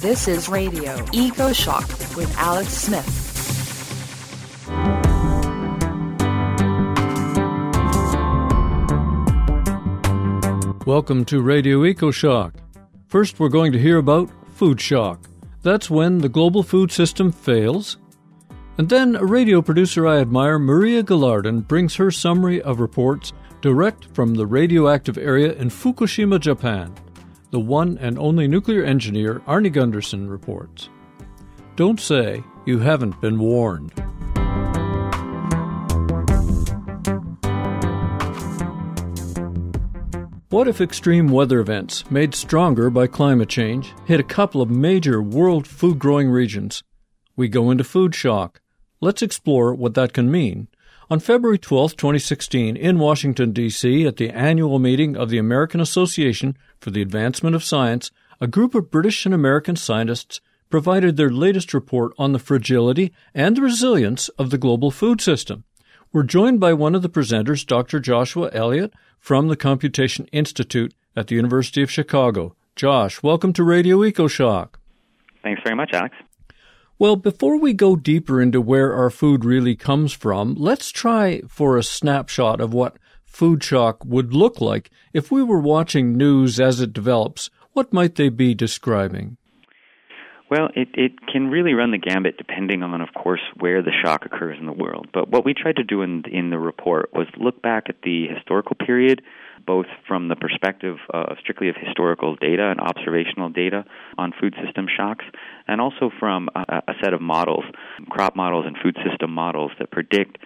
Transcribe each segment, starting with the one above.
This is Radio Eco Shock with Alex Smith. Welcome to Radio Eco Shock. First, we're going to hear about food shock. That's when the global food system fails. And then a radio producer I admire, Maria Gillardin, brings her summary of reports direct from the radioactive area in Fukushima, Japan. The one and only nuclear engineer, Arnie Gundersen reports. Don't say you haven't been warned. What if extreme weather events, made stronger by climate change, hit a couple of major world food growing regions? We go into food shock. Let's explore what that can mean. On February 12, 2016, in Washington, D.C., at the annual meeting of the American Association for the Advancement of Science, a group of British and American scientists provided their latest report on the fragility and the resilience of the global food system. We're joined by one of the presenters, Dr. Joshua Elliott from the Computation Institute at the University of Chicago. Josh, welcome to Radio EcoShock. Thanks very much, Alex. Well, before we go deeper into where our food really comes from, let's try for a snapshot of what food shock would look like if we were watching news as it develops. What might they be describing? Well, it, it can really run the gambit depending on, of course, where the shock occurs in the world. But what we tried to do in, in the report was look back at the historical period, both from the perspective uh, strictly of historical data and observational data on food system shocks, and also from a, a set of models, crop models and food system models that predict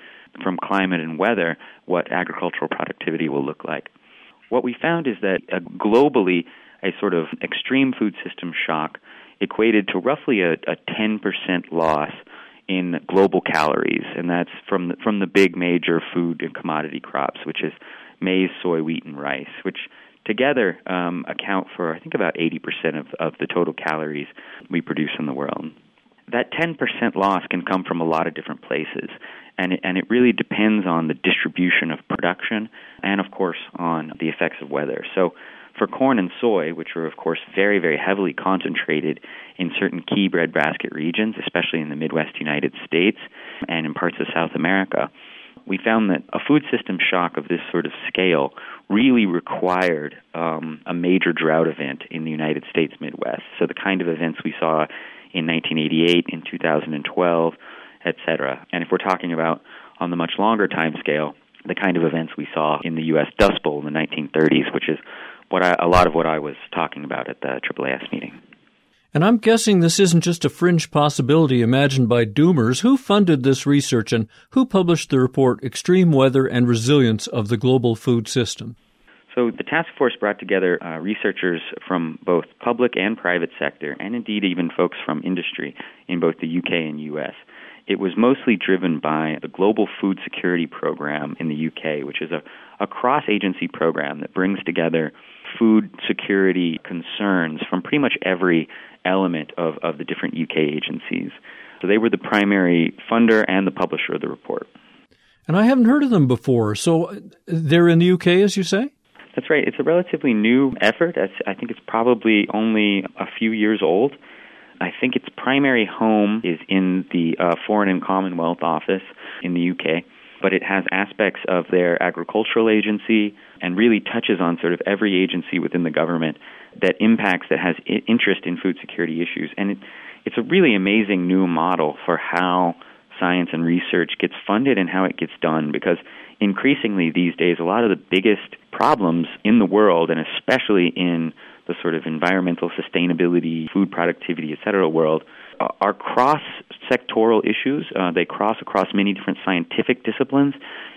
from climate and weather what agricultural productivity will look like. What we found is that uh, globally, a sort of extreme food system shock equated to roughly a, a 10% loss in global calories, and that's from the, from the big major food and commodity crops, which is maize, soy, wheat, and rice, which together um, account for I think about 80% of, of the total calories we produce in the world. That 10% loss can come from a lot of different places, and it, and it really depends on the distribution of production and, of course, on the effects of weather. So for corn and soy, which are, of course, very, very heavily concentrated in certain key breadbasket regions, especially in the Midwest United States and in parts of South America, we found that a food system shock of this sort of scale really required um, a major drought event in the United States Midwest. So the kind of events we saw in 1988, in 2012, et cetera. And if we're talking about on the much longer time scale, the kind of events we saw in the U.S. Dust Bowl in the 1930s, which is what I, a lot of what I was talking about at the AAAS meeting. And I'm guessing this isn't just a fringe possibility imagined by doomers. Who funded this research and who published the report Extreme Weather and Resilience of the Global Food System? So the task force brought together uh, researchers from both public and private sector, and indeed even folks from industry in both the UK and US. It was mostly driven by the Global Food Security Program in the UK, which is a, a cross agency program that brings together food security concerns from pretty much every element of, of the different UK agencies. So they were the primary funder and the publisher of the report. And I haven't heard of them before. So they're in the UK, as you say? That's right. It's a relatively new effort. I think it's probably only a few years old. I think its primary home is in the uh, Foreign and Commonwealth Office in the UK but it has aspects of their agricultural agency and really touches on sort of every agency within the government that impacts, that has interest in food security issues. And it, it's a really amazing new model for how science and research gets funded and how it gets done because increasingly these days, a lot of the biggest problems in the world, and especially in the sort of environmental sustainability, food productivity, et cetera world, are cross sectoral issues. Uh, they cross across many different scientific disciplines,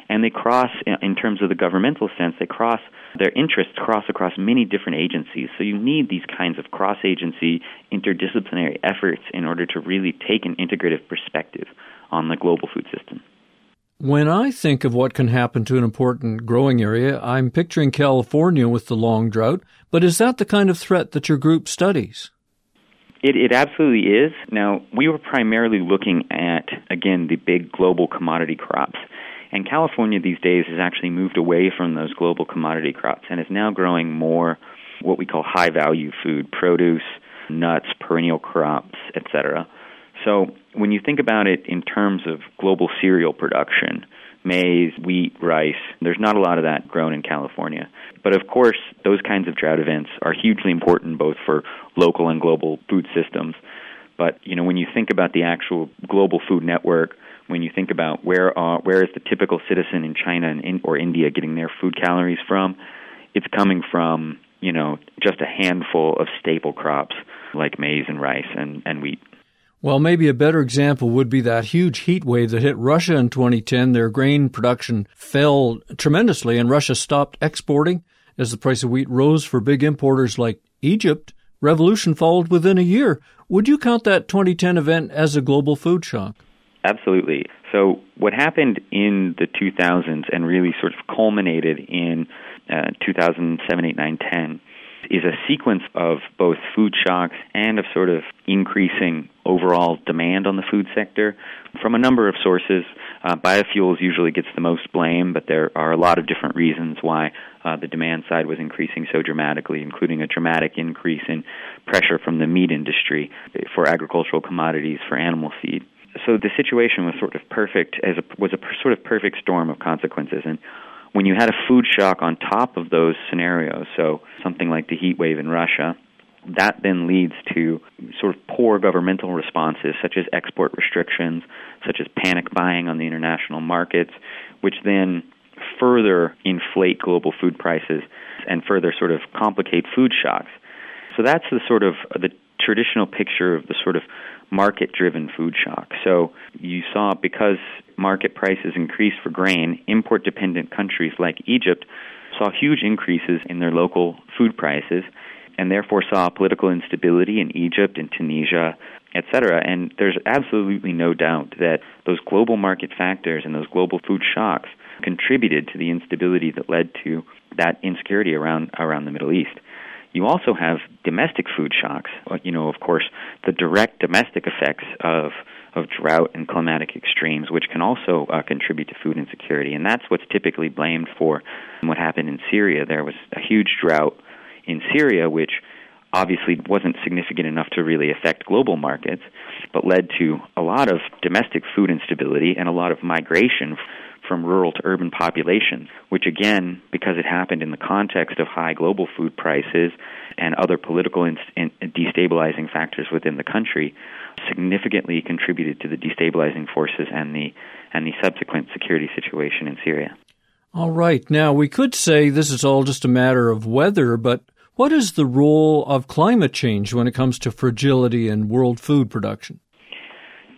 and they cross, in terms of the governmental sense, they cross their interests cross across many different agencies. So you need these kinds of cross agency, interdisciplinary efforts in order to really take an integrative perspective on the global food system. When I think of what can happen to an important growing area, I'm picturing California with the long drought, but is that the kind of threat that your group studies? It, it absolutely is. Now, we were primarily looking at, again, the big global commodity crops. And California these days has actually moved away from those global commodity crops and is now growing more what we call high value food, produce, nuts, perennial crops, etc. So when you think about it in terms of global cereal production, maize, wheat, rice, there's not a lot of that grown in California. But of course, those kinds of drought events are hugely important both for local and global food systems. But you know, when you think about the actual global food network, when you think about where uh, where is the typical citizen in China and in, or India getting their food calories from, it's coming from you know just a handful of staple crops like maize and rice and, and wheat. Well, maybe a better example would be that huge heat wave that hit Russia in 2010. Their grain production fell tremendously, and Russia stopped exporting as the price of wheat rose for big importers like Egypt. Revolution followed within a year. Would you count that 2010 event as a global food shock? Absolutely. So, what happened in the 2000s and really sort of culminated in uh, 2007, 8, 9, 10 is a sequence of both food shocks and of sort of increasing overall demand on the food sector from a number of sources. Uh, biofuels usually gets the most blame, but there are a lot of different reasons why uh, the demand side was increasing so dramatically, including a dramatic increase in pressure from the meat industry for agricultural commodities, for animal feed. So the situation was sort of perfect as a, was a sort of perfect storm of consequences, and when you had a food shock on top of those scenarios, so something like the heat wave in Russia, that then leads to sort of poor governmental responses, such as export restrictions, such as panic buying on the international markets, which then further inflate global food prices and further sort of complicate food shocks. So that's the sort of the traditional picture of the sort of market driven food shock. So you saw because market prices increased for grain, import dependent countries like Egypt saw huge increases in their local food prices and therefore saw political instability in Egypt and Tunisia, etc. And there's absolutely no doubt that those global market factors and those global food shocks contributed to the instability that led to that insecurity around around the Middle East. You also have domestic food shocks. You know, of course, the direct domestic effects of of drought and climatic extremes, which can also uh, contribute to food insecurity. And that's what's typically blamed for what happened in Syria. There was a huge drought in Syria, which obviously wasn't significant enough to really affect global markets, but led to a lot of domestic food instability and a lot of migration from rural to urban populations, which again, because it happened in the context of high global food prices and other political destabilizing factors within the country, significantly contributed to the destabilizing forces and the and the subsequent security situation in Syria. All right. Now, we could say this is all just a matter of weather, but what is the role of climate change when it comes to fragility in world food production?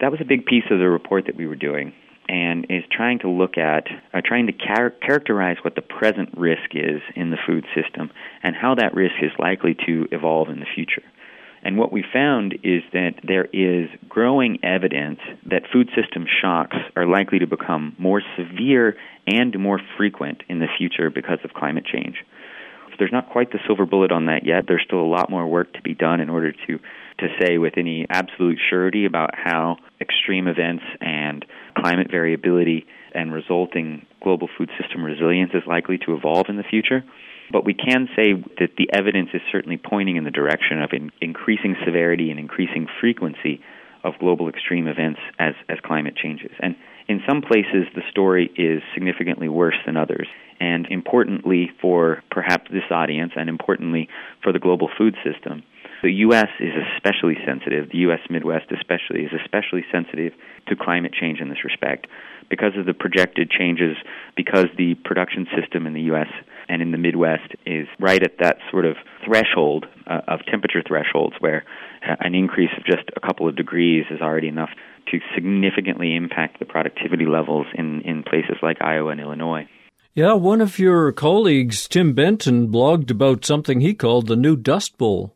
That was a big piece of the report that we were doing and is trying to look at, uh, trying to char- characterize what the present risk is in the food system and how that risk is likely to evolve in the future. And what we found is that there is growing evidence that food system shocks are likely to become more severe and more frequent in the future because of climate change. There's not quite the silver bullet on that yet. There's still a lot more work to be done in order to, to say with any absolute surety about how extreme events and climate variability and resulting global food system resilience is likely to evolve in the future. But we can say that the evidence is certainly pointing in the direction of in increasing severity and increasing frequency of global extreme events as, as climate changes. And in some places, the story is significantly worse than others. And importantly for perhaps this audience, and importantly for the global food system, the U.S. is especially sensitive, the U.S. Midwest especially, is especially sensitive to climate change in this respect because of the projected changes, because the production system in the U.S. and in the Midwest is right at that sort of threshold uh, of temperature thresholds where uh, an increase of just a couple of degrees is already enough to significantly impact the productivity levels in, in places like Iowa and Illinois. Yeah, one of your colleagues, Tim Benton, blogged about something he called the new Dust Bowl.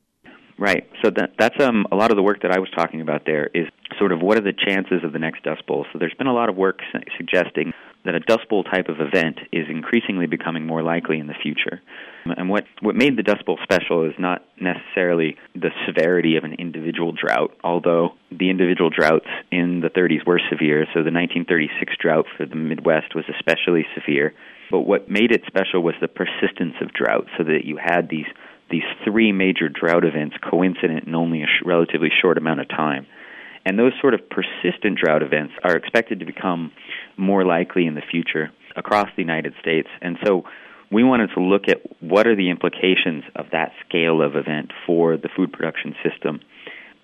Right. So that, that's um, a lot of the work that I was talking about there is sort of what are the chances of the next Dust Bowl. So there's been a lot of work su- suggesting that a Dust Bowl type of event is increasingly becoming more likely in the future. And what, what made the Dust Bowl special is not necessarily the severity of an individual drought, although the individual droughts in the 30s were severe. So the 1936 drought for the Midwest was especially severe. But what made it special was the persistence of drought, so that you had these these three major drought events coincident in only a sh- relatively short amount of time. And those sort of persistent drought events are expected to become more likely in the future across the United States. And so we wanted to look at what are the implications of that scale of event for the food production system,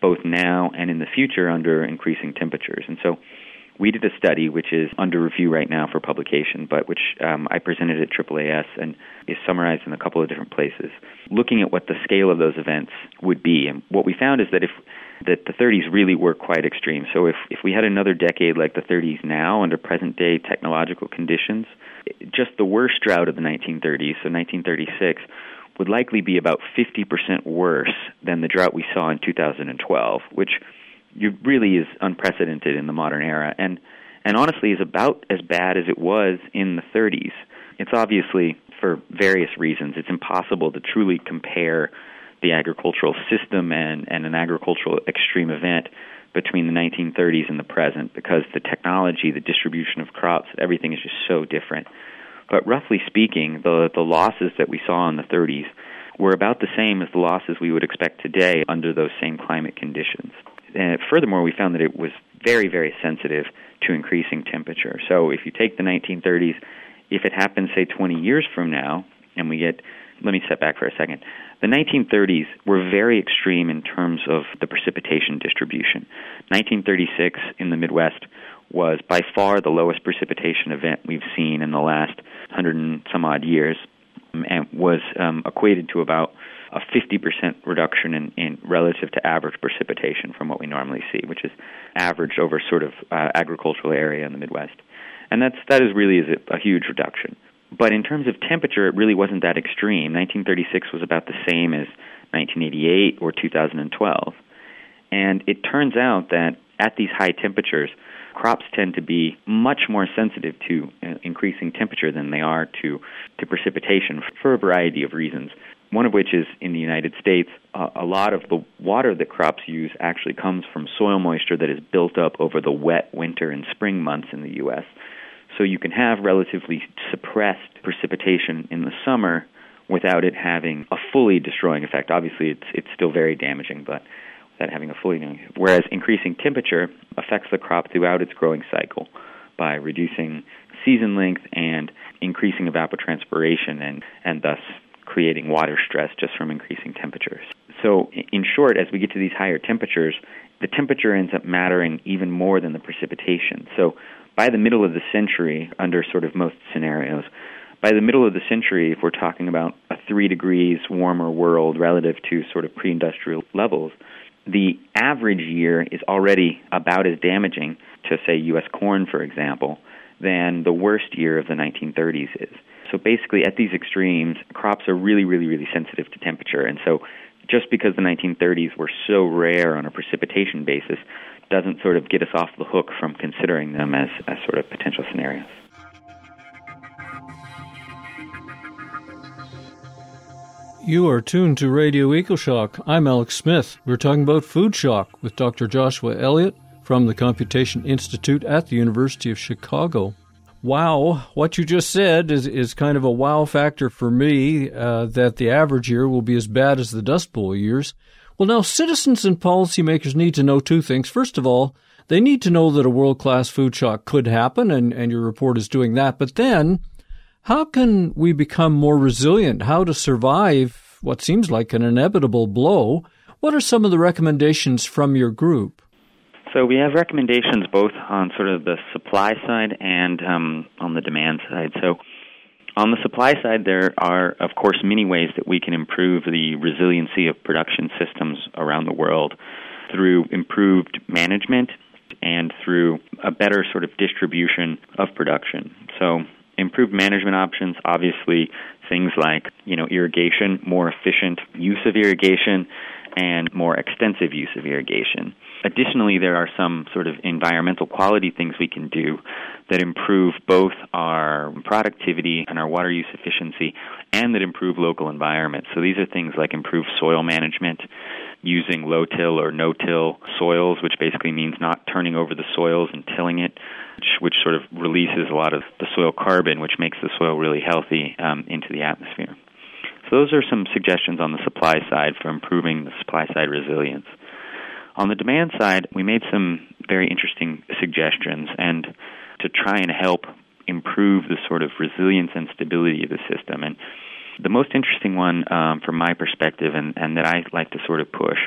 both now and in the future under increasing temperatures. And so we did a study which is under review right now for publication, but which um, I presented at AAAS and is summarized in a couple of different places, looking at what the scale of those events would be. And what we found is that if that the 30s really were quite extreme. So if if we had another decade like the 30s now under present day technological conditions, just the worst drought of the 1930s, so 1936 would likely be about 50% worse than the drought we saw in 2012, which really is unprecedented in the modern era, and and honestly is about as bad as it was in the 30s. It's obviously for various reasons. It's impossible to truly compare the agricultural system and, and an agricultural extreme event between the 1930s and the present because the technology, the distribution of crops, everything is just so different. But roughly speaking, the the losses that we saw in the 30s were about the same as the losses we would expect today under those same climate conditions. And furthermore, we found that it was very, very sensitive to increasing temperature. So if you take the 1930s, if it happens, say, 20 years from now, and we get, let me step back for a second. The 1930s were very extreme in terms of the precipitation distribution. 1936 in the Midwest was by far the lowest precipitation event we've seen in the last hundred and some odd years, and was um, equated to about a 50% reduction in, in relative to average precipitation from what we normally see, which is average over sort of uh, agricultural area in the Midwest. And that's that is really is a, a huge reduction. But in terms of temperature, it really wasn't that extreme. 1936 was about the same as 1988 or 2012. And it turns out that at these high temperatures, crops tend to be much more sensitive to uh, increasing temperature than they are to, to precipitation for a variety of reasons one of which is in the United States, uh, a lot of the water that crops use actually comes from soil moisture that is built up over the wet winter and spring months in the U.S. So you can have relatively suppressed precipitation in the summer without it having a fully destroying effect. Obviously, it's it's still very damaging, but without having a fully. Whereas increasing temperature affects the crop throughout its growing cycle by reducing season length and increasing evapotranspiration and and thus creating water stress just from increasing temperatures. So, in short, as we get to these higher temperatures, the temperature ends up mattering even more than the precipitation. So, by the middle of the century, under sort of most scenarios, by the middle of the century, if we're talking about a three degrees warmer world relative to sort of pre industrial levels, the average year is already about as damaging to, say, U.S. corn, for example, than the worst year of the 1930s is. So basically, at these extremes, crops are really, really, really sensitive to temperature. And so just because the 1930s were so rare on a precipitation basis doesn't sort of get us off the hook from considering them as, as sort of potential scenarios. You are tuned to Radio EcoShock. I'm Alex Smith. We're talking about food shock with Dr. Joshua Elliott from the Computation Institute at the University of Chicago wow, what you just said is, is kind of a wow factor for me uh, that the average year will be as bad as the Dust Bowl years. Well, now citizens and policymakers need to know two things. First of all, they need to know that a world class food shock could happen, and, and your report is doing that. But then, how can we become more resilient? How to survive what seems like an inevitable blow? What are some of the recommendations from your group? So we have recommendations both on sort of the supply side and um, on the demand side. So on the supply side, there are, of course, many ways that we can improve the resiliency of production systems around the world through improved management and through a better sort of distribution of production. So improved management options, obviously things like, you know, irrigation, more efficient use of irrigation, and more extensive use of irrigation. Additionally, there are some sort of environmental quality things we can do that improve both our productivity and our water use efficiency and that improve local environments. So these are things like improved soil management, using low till or no till soils, which basically means not turning over the soils and tilling it, which, which sort of releases a lot of the soil carbon, which makes the soil really healthy um, into the atmosphere. So those are some suggestions on the supply side for improving the supply side resilience. On the demand side, we made some very interesting suggestions and to try and help improve the sort of resilience and stability of the system. And the most interesting one um, from my perspective and, and that I like to sort of push,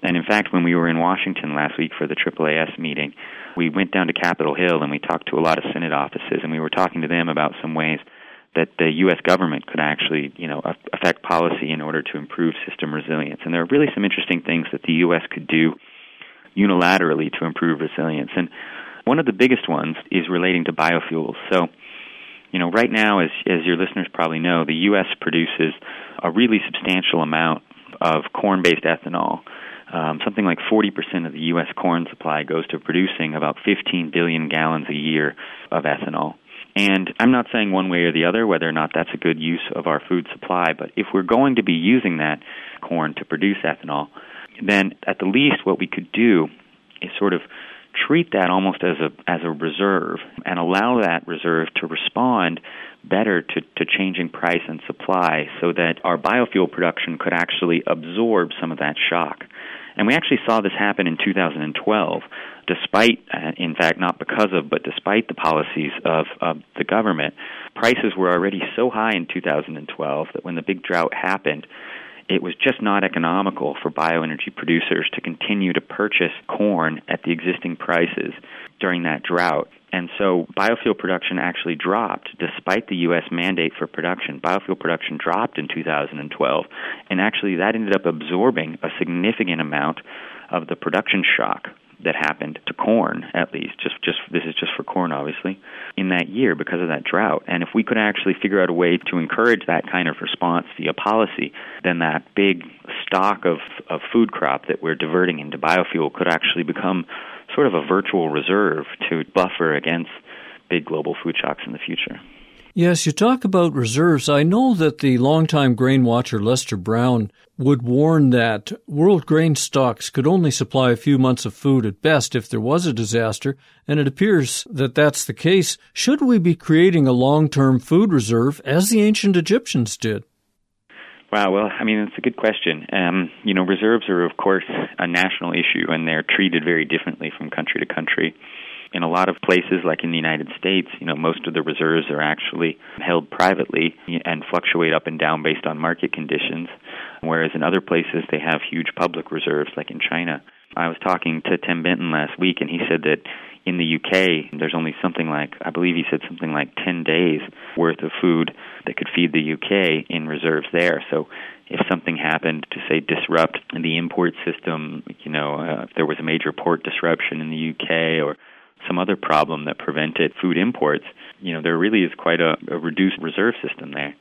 and in fact, when we were in Washington last week for the AAAS meeting, we went down to Capitol Hill and we talked to a lot of Senate offices and we were talking to them about some ways that the U.S. government could actually, you know, affect policy in order to improve system resilience. And there are really some interesting things that the U.S. could do unilaterally to improve resilience. And one of the biggest ones is relating to biofuels. So, you know, right now, as as your listeners probably know, the U.S. produces a really substantial amount of corn-based ethanol. Um, something like 40% of the U.S. corn supply goes to producing about 15 billion gallons a year of ethanol. And I'm not saying one way or the other whether or not that's a good use of our food supply, but if we're going to be using that corn to produce ethanol, then at the least what we could do is sort of treat that almost as a as a reserve and allow that reserve to respond better to, to changing price and supply so that our biofuel production could actually absorb some of that shock. And we actually saw this happen in 2012, despite, uh, in fact, not because of, but despite the policies of, of the government. Prices were already so high in 2012 that when the big drought happened, it was just not economical for bioenergy producers to continue to purchase corn at the existing prices during that drought. And so biofuel production actually dropped despite the U.S. mandate for production. Biofuel production dropped in 2012, and actually that ended up absorbing a significant amount of the production shock that happened to corn at least. Just just this is just for corn obviously in that year because of that drought. And if we could actually figure out a way to encourage that kind of response via policy then that big stock of of food crop that we're diverting into biofuel could actually become sort of a virtual reserve to buffer against big global food shocks in the future Yes, you talk about reserves. I know that the longtime grain watcher Lester Brown would warn that world grain stocks could only supply a few months of food at best if there was a disaster, and it appears that that's the case. Should we be creating a long term food reserve as the ancient Egyptians did? Wow, well, I mean, it's a good question. Um, you know, reserves are, of course, a national issue, and they're treated very differently from country to country in a lot of places, like in the United States, you know, most of the reserves are actually held privately and fluctuate up and down based on market conditions. Whereas in other places, they have huge public reserves, like in China. I was talking to Tim Benton last week, and he said that in the UK, there's only something like, I believe he said something like 10 days worth of food that could feed the UK in reserves there. So if something happened to, say, disrupt the import system, you know, uh, if there was a major port disruption in the UK or some other problem that prevented food imports, you know, there really is quite a, a reduced reserve system there.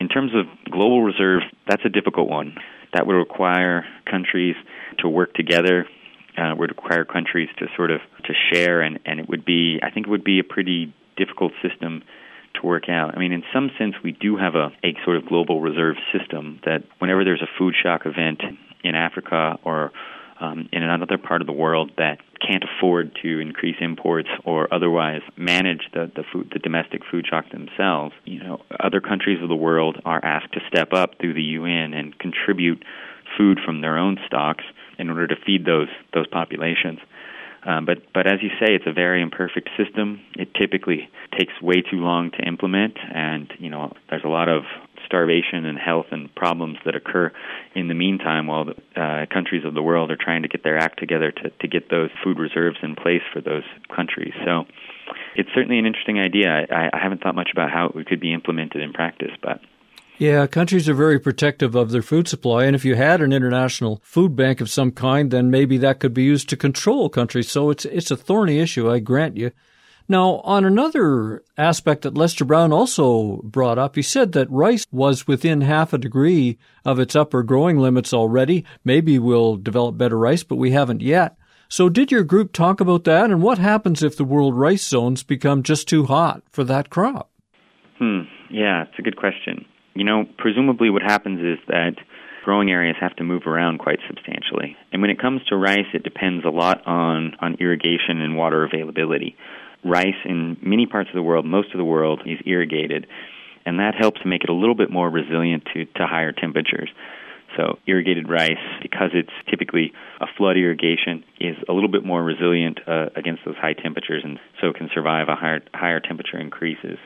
In terms of global reserves, that's a difficult one. That would require countries to work together. Uh, would require countries to sort of to share, and and it would be, I think, it would be a pretty difficult system to work out. I mean, in some sense, we do have a, a sort of global reserve system that whenever there's a food shock event in Africa or um, in another part of the world that can't afford to increase imports or otherwise manage the, the food the domestic food shock themselves, you know, other countries of the world are asked to step up through the UN and contribute food from their own stocks in order to feed those those populations. Um, but but as you say, it's a very imperfect system. It typically takes way too long to implement, and you know there's a lot of starvation and health and problems that occur in the meantime while the uh, countries of the world are trying to get their act together to, to get those food reserves in place for those countries. So it's certainly an interesting idea. I, I haven't thought much about how it could be implemented in practice, but. Yeah, countries are very protective of their food supply, and if you had an international food bank of some kind, then maybe that could be used to control countries. So it's it's a thorny issue, I grant you. Now, on another aspect that Lester Brown also brought up, he said that rice was within half a degree of its upper growing limits already. Maybe we'll develop better rice, but we haven't yet. So did your group talk about that? And what happens if the world rice zones become just too hot for that crop? Hmm. Yeah, it's a good question. You know, presumably what happens is that growing areas have to move around quite substantially. And when it comes to rice, it depends a lot on, on irrigation and water availability rice in many parts of the world, most of the world, is irrigated. and that helps to make it a little bit more resilient to, to higher temperatures. So irrigated rice, because it's typically a flood irrigation, is a little bit more resilient uh, against those high temperatures, and so can survive a higher higher temperature increases.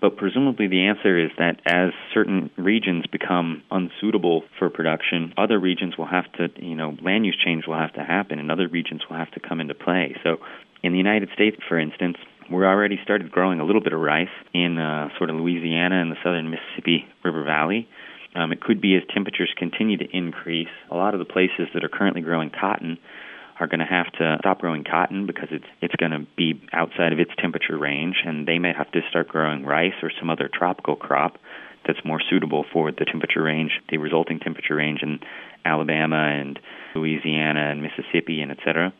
But presumably the answer is that as certain regions become unsuitable for production, other regions will have to, you know, land use change will have to happen, and other regions will have to come into play. So in the United States, for instance, we're already started growing a little bit of rice in uh, sort of Louisiana and the southern Mississippi River Valley. Um, it could be as temperatures continue to increase. A lot of the places that are currently growing cotton are going to have to stop growing cotton because it's it's going to be outside of its temperature range, and they may have to start growing rice or some other tropical crop that's more suitable for the temperature range, the resulting temperature range in Alabama and Louisiana and Mississippi and et cetera.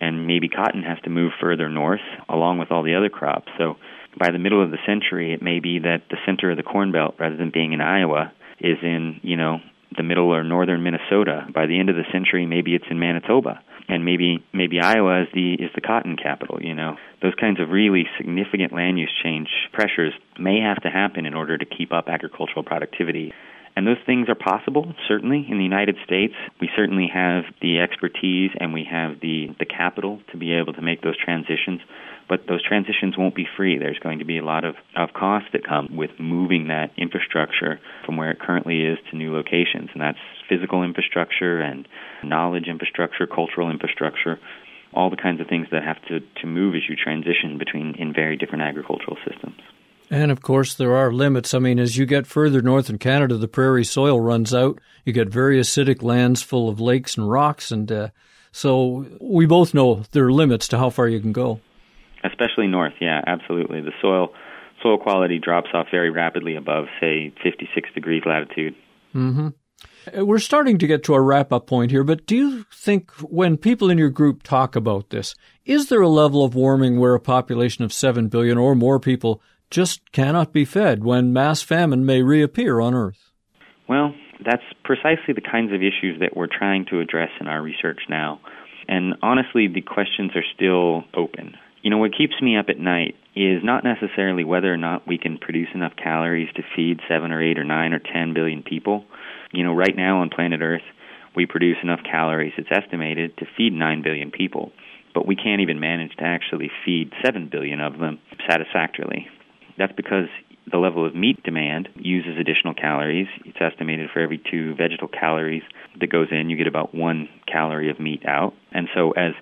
And maybe cotton has to move further north along with all the other crops. So by the middle of the century, it may be that the center of the Corn Belt, rather than being in Iowa, is in, you know, the middle or northern Minnesota. By the end of the century, maybe it's in Manitoba, and maybe maybe Iowa is the is the cotton capital. You know, those kinds of really significant land use change pressures may have to happen in order to keep up agricultural productivity. And those things are possible, certainly. In the United States, we certainly have the expertise and we have the, the capital to be able to make those transitions but those transitions won't be free. There's going to be a lot of, of costs that come with moving that infrastructure from where it currently is to new locations, and that's physical infrastructure and knowledge infrastructure, cultural infrastructure, all the kinds of things that have to, to move as you transition between in very different agricultural systems. And of course, there are limits. I mean, as you get further north in Canada, the prairie soil runs out. You get very acidic lands full of lakes and rocks, and uh, so we both know there are limits to how far you can go especially north. Yeah, absolutely. The soil soil quality drops off very rapidly above, say, 56 degrees latitude. Mm-hmm. Uh, we're starting to get to a wrap up point here, but do you think when people in your group talk about this, is there a level of warming where a population of 7 billion or more people just cannot be fed when mass famine may reappear on Earth? Well, that's precisely the kinds of issues that we're trying to address in our research now. And honestly, the questions are still open you know, what keeps me up at night is not necessarily whether or not we can produce enough calories to feed seven or eight or nine or ten billion people. You know, right now on planet Earth, we produce enough calories, it's estimated, to feed nine billion people, but we can't even manage to actually feed seven billion of them satisfactorily. That's because the level of meat demand uses additional calories. It's estimated for every two vegetal calories that goes in, you get about one calorie of meat out. And so as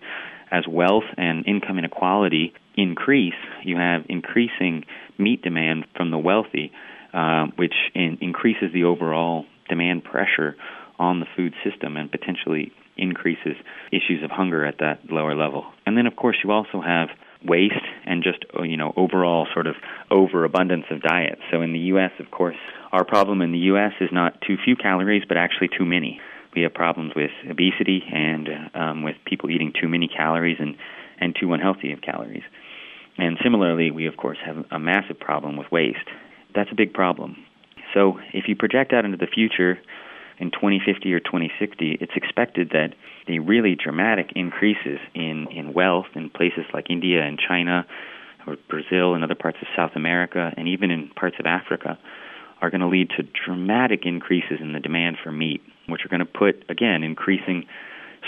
as wealth and income inequality increase, you have increasing meat demand from the wealthy, uh, which in, increases the overall demand pressure on the food system and potentially increases issues of hunger at that lower level. And then, of course, you also have waste and just uh, you know overall sort of overabundance of diet. So in the U.S., of course, our problem in the U.S. is not too few calories, but actually too many we have problems with obesity and um, with people eating too many calories and, and too unhealthy of calories. And similarly, we of course have a massive problem with waste. That's a big problem. So if you project out into the future, in 2050 or 2060, it's expected that the really dramatic increases in, in wealth in places like India and China, or Brazil and other parts of South America, and even in parts of Africa, are going to lead to dramatic increases in the demand for meat which are going to put, again, increasing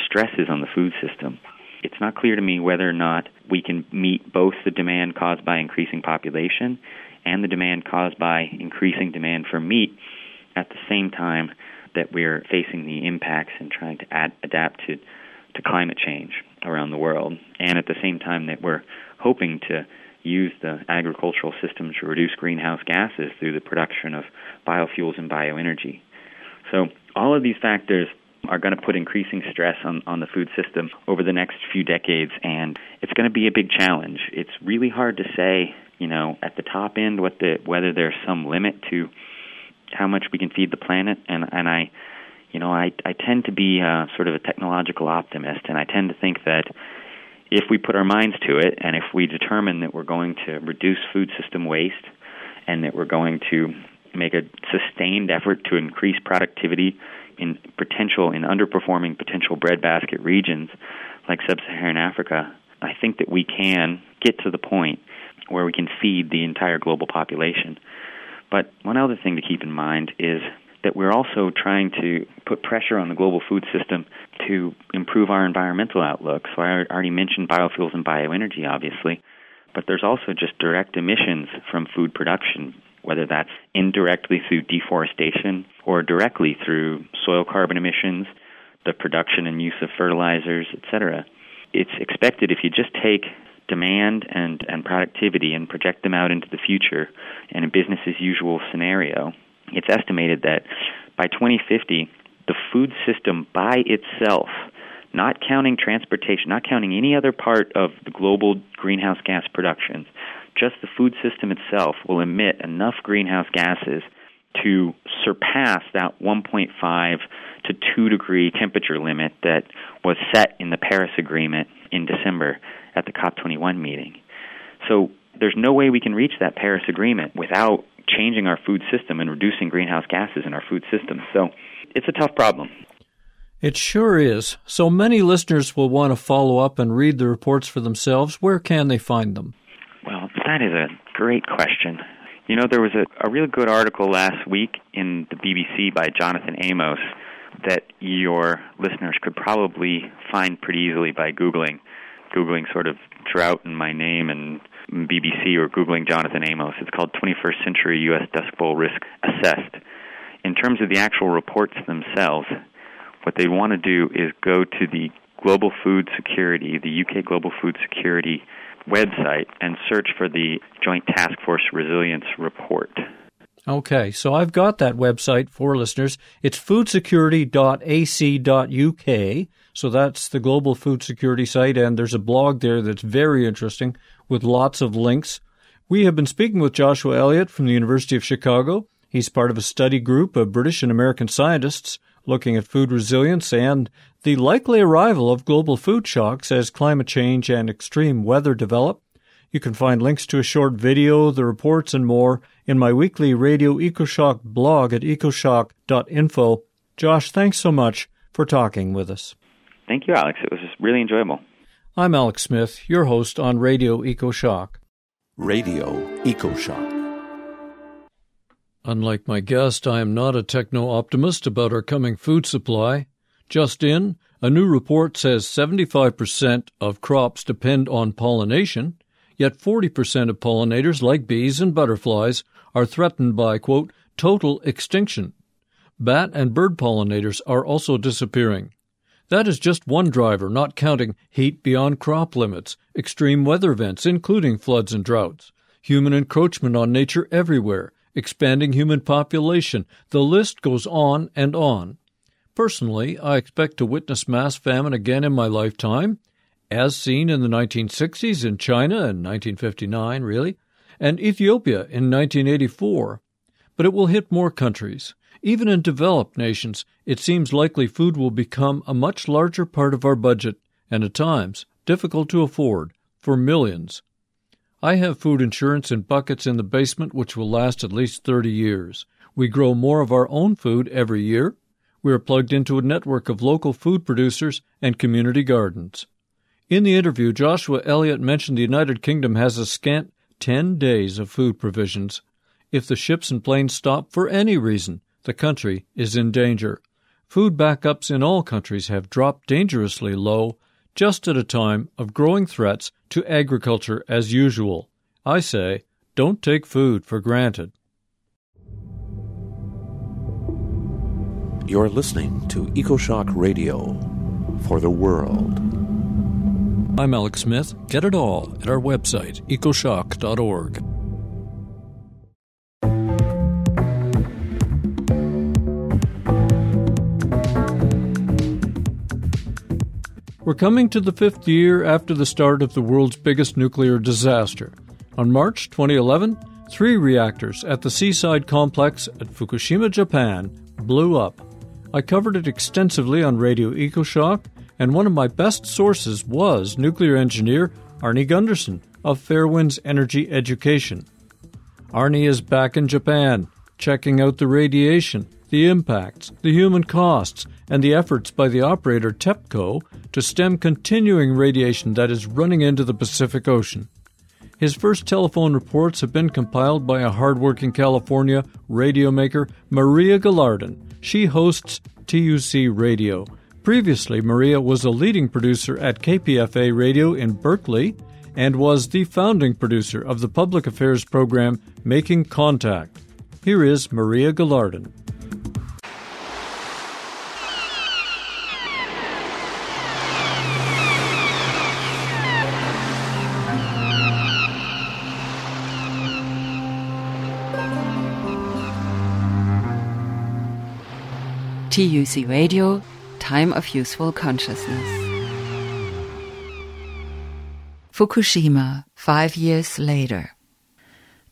stresses on the food system. It's not clear to me whether or not we can meet both the demand caused by increasing population and the demand caused by increasing demand for meat at the same time that we're facing the impacts and trying to ad- adapt to, to climate change around the world, and at the same time that we're hoping to use the agricultural system to reduce greenhouse gases through the production of biofuels and bioenergy. So all of these factors are going to put increasing stress on, on the food system over the next few decades, and it's going to be a big challenge. It's really hard to say, you know, at the top end what the whether there's some limit to how much we can feed the planet, and and I, you know, I I tend to be uh, sort of a technological optimist, and I tend to think that if we put our minds to it, and if we determine that we're going to reduce food system waste, and that we're going to make a sustained effort to increase productivity in potential in underperforming potential breadbasket regions like sub-Saharan Africa, I think that we can get to the point where we can feed the entire global population. But one other thing to keep in mind is that we're also trying to put pressure on the global food system to improve our environmental outlook. So I already mentioned biofuels and bioenergy, obviously, but there's also just direct emissions from food production, whether that's indirectly through deforestation or directly through soil carbon emissions, the production and use of fertilizers, etc. It's expected if you just take demand and, and productivity and project them out into the future in a business as usual scenario, it's estimated that by 2050, the food system by itself, not counting transportation, not counting any other part of the global greenhouse gas production, just the food system itself will emit enough greenhouse gases to surpass that 1.5 to 2 degree temperature limit that was set in the Paris Agreement in December at the COP21 meeting. So there's no way we can reach that Paris Agreement without changing our food system and reducing greenhouse gases in our food system. So it's a tough problem. It sure is. So many listeners will want to follow up and read the reports for themselves. Where can they find them? Well, that is a great question. You know, there was a, a really good article last week in the BBC by Jonathan Amos that your listeners could probably find pretty easily by Googling. Googling sort of drought in my name and BBC or Googling Jonathan Amos. It's called 21st Century U.S. Dust Bowl Risk Assessed. In terms of the actual reports themselves, what they want to do is go to the Global Food Security, the UK Global Food Security website, and search for the Joint Task Force Resilience Report. Okay, so I've got that website for listeners. It's foodsecurity.ac.uk. So that's the global food security site, and there's a blog there that's very interesting with lots of links. We have been speaking with Joshua Elliott from the University of Chicago. He's part of a study group of British and American scientists looking at food resilience and the likely arrival of global food shocks as climate change and extreme weather develop. You can find links to a short video, the reports, and more in my weekly Radio EcoShock blog at ecoshock.info. Josh, thanks so much for talking with us. Thank you, Alex. It was really enjoyable. I'm Alex Smith, your host on Radio EcoShock. Radio EcoShock. Unlike my guest, I am not a techno optimist about our coming food supply. Just in, a new report says 75% of crops depend on pollination, yet 40% of pollinators, like bees and butterflies, are threatened by, quote, total extinction. Bat and bird pollinators are also disappearing. That is just one driver, not counting heat beyond crop limits, extreme weather events, including floods and droughts, human encroachment on nature everywhere, expanding human population. The list goes on and on. Personally, I expect to witness mass famine again in my lifetime, as seen in the 1960s in China in 1959, really, and Ethiopia in 1984. But it will hit more countries. Even in developed nations, it seems likely food will become a much larger part of our budget, and at times difficult to afford, for millions. I have food insurance in buckets in the basement which will last at least 30 years. We grow more of our own food every year. We are plugged into a network of local food producers and community gardens. In the interview, Joshua Elliott mentioned the United Kingdom has a scant 10 days of food provisions. If the ships and planes stop for any reason, the country is in danger. Food backups in all countries have dropped dangerously low just at a time of growing threats to agriculture as usual. I say, don't take food for granted. You're listening to EcoShock Radio for the world. I'm Alex Smith. Get it all at our website, ecoshock.org. We're coming to the fifth year after the start of the world's biggest nuclear disaster. On March 2011, three reactors at the Seaside Complex at Fukushima, Japan, blew up. I covered it extensively on Radio EcoShock, and one of my best sources was nuclear engineer Arnie Gundersen of Fairewinds Energy Education. Arnie is back in Japan, checking out the radiation, the impacts, the human costs, and the efforts by the operator TEPCO to stem continuing radiation that is running into the Pacific Ocean. His first telephone reports have been compiled by a hardworking California radio maker, Maria Gillardin. She hosts TUC Radio. Previously, Maria was a leading producer at KPFA Radio in Berkeley and was the founding producer of the public affairs program Making Contact. Here is Maria Gillardin. TUC Radio, Time of Useful Consciousness. Fukushima, five years later.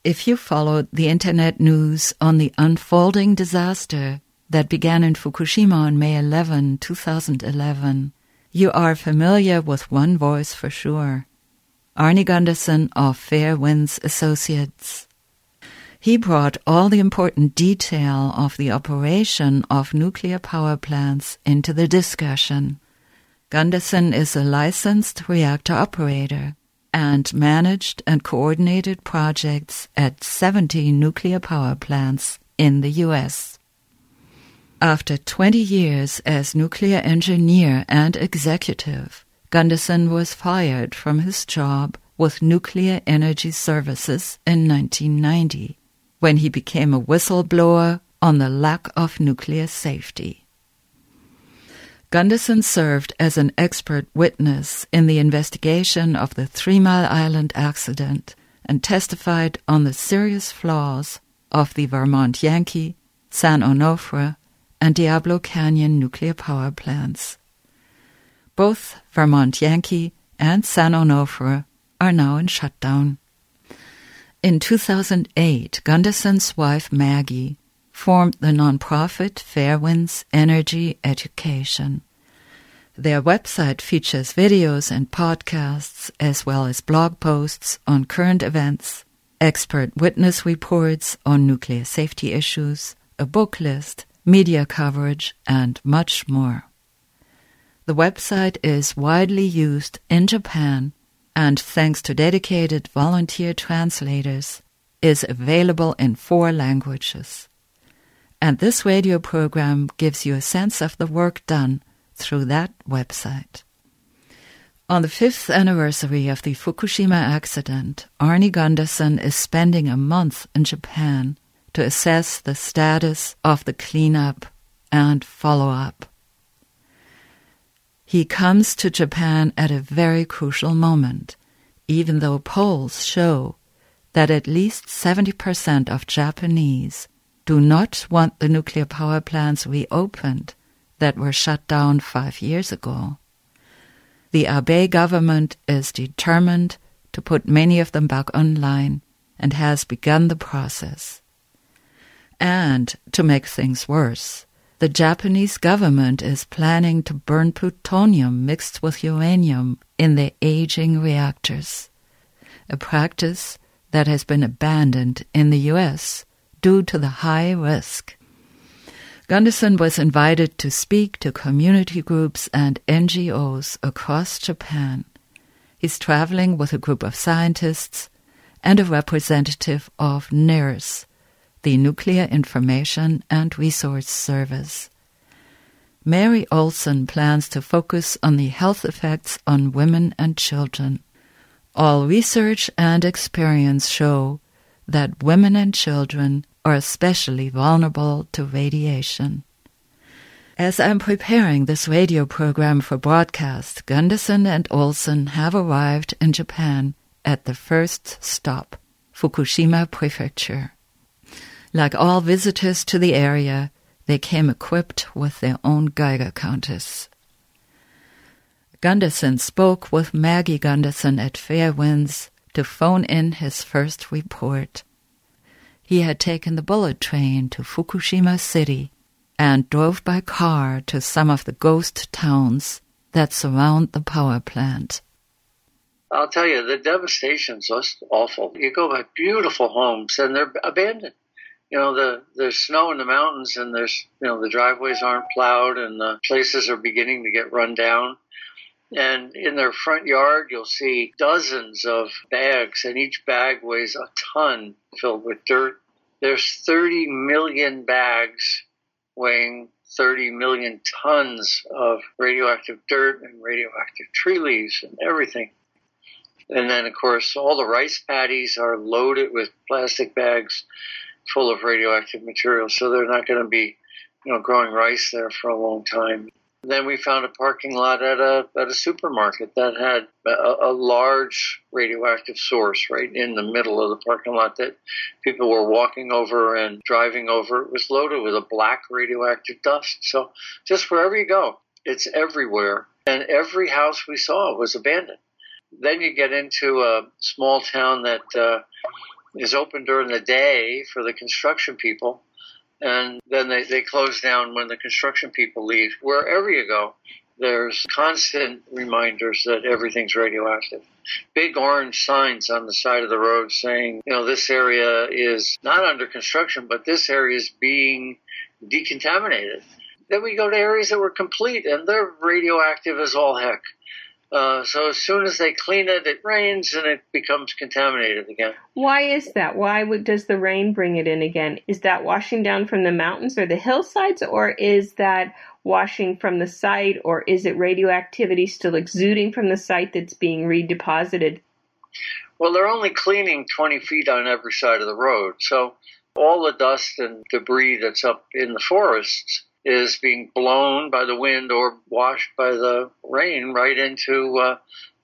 If you followed the internet news on the unfolding disaster that began in Fukushima on May 11, 2011, you are familiar with one voice for sure. Arnie Gundersen of Fairewinds Associates. He brought all the important detail of the operation of nuclear power plants into the discussion. Gundersen is a licensed reactor operator and managed and coordinated projects at 70 nuclear power plants in the U.S. After 20 years as nuclear engineer and executive, Gundersen was fired from his job with Nuclear Energy Services in 1990 when he became a whistleblower on the lack of nuclear safety. Gundersen served as an expert witness in the investigation of the Three Mile Island accident and testified on the serious flaws of the Vermont Yankee, San Onofre, and Diablo Canyon nuclear power plants. Both Vermont Yankee and San Onofre are now in shutdown. In 2008, Gundersen's wife Maggie formed the nonprofit Fairewinds Energy Education. Their website features videos and podcasts as well as blog posts on current events, expert witness reports on nuclear safety issues, a book list, media coverage, and much more. The website is widely used in Japan and thanks to dedicated volunteer translators, is available in four languages. And this radio program gives you a sense of the work done through that website. On the fifth anniversary of the Fukushima accident, Arnie Gundersen is spending a month in Japan to assess the status of the cleanup and follow up. He comes to Japan at a very crucial moment, even though polls show that at least 70% of Japanese do not want the nuclear power plants reopened that were shut down five years ago. The Abe government is determined to put many of them back online and has begun the process. And to make things worse, the Japanese government is planning to burn plutonium mixed with uranium in the aging reactors, a practice that has been abandoned in the U.S. due to the high risk. Gundersen was invited to speak to community groups and NGOs across Japan. He's traveling with a group of scientists and a representative of NIRS, the Nuclear Information and Resource Service. Mary Olson plans to focus on the health effects on women and children. All research and experience show that women and children are especially vulnerable to radiation. As I'm preparing this radio program for broadcast, Gundersen and Olson have arrived in Japan at the first stop, Fukushima Prefecture. Like all visitors to the area, they came equipped with their own Geiger counters. Gundersen spoke with Maggie Gundersen at Fairewinds to phone in his first report. He had taken the bullet train to Fukushima City and drove by car to some of the ghost towns that surround the power plant. I'll tell you, the devastation's just awful. You go by beautiful homes and they're abandoned you know the there's snow in the mountains and there's you know the driveways aren't plowed and the places are beginning to get run down And in their front yard, you'll see dozens of bags, and each bag weighs a ton filled with dirt. There's 30 million bags weighing 30 million tons of radioactive dirt and radioactive tree leaves and everything. And then, of course, all the rice paddies are loaded with plastic bags full of radioactive material, so they're not going to be, you know, growing rice there for a long time. Then we found a parking lot at a at a supermarket that had a, a, large radioactive source right in the middle of the parking lot that people were walking over and driving over. It was loaded with a black radioactive dust. So just wherever you go, it's everywhere, and every house we saw was abandoned. Then you get into a small town that uh, is open during the day for the construction people and then they, they close down when the construction people leave. Wherever you go, there's constant reminders that everything's radioactive. Big orange signs on the side of the road saying, you know, this area is not under construction, but this area is being decontaminated. Then we go to areas that were complete and they're radioactive as all heck. Uh, so as soon as they clean it, it rains and it becomes contaminated again. Why is that? Why would, does the rain bring it in again? Is that washing down from the mountains or the hillsides, or is that washing from the site, or is it radioactivity still exuding from the site that's being redeposited? Well, they're only cleaning 20 feet on every side of the road. So all the dust and debris that's up in the forests is being blown by the wind or washed by the rain right into uh,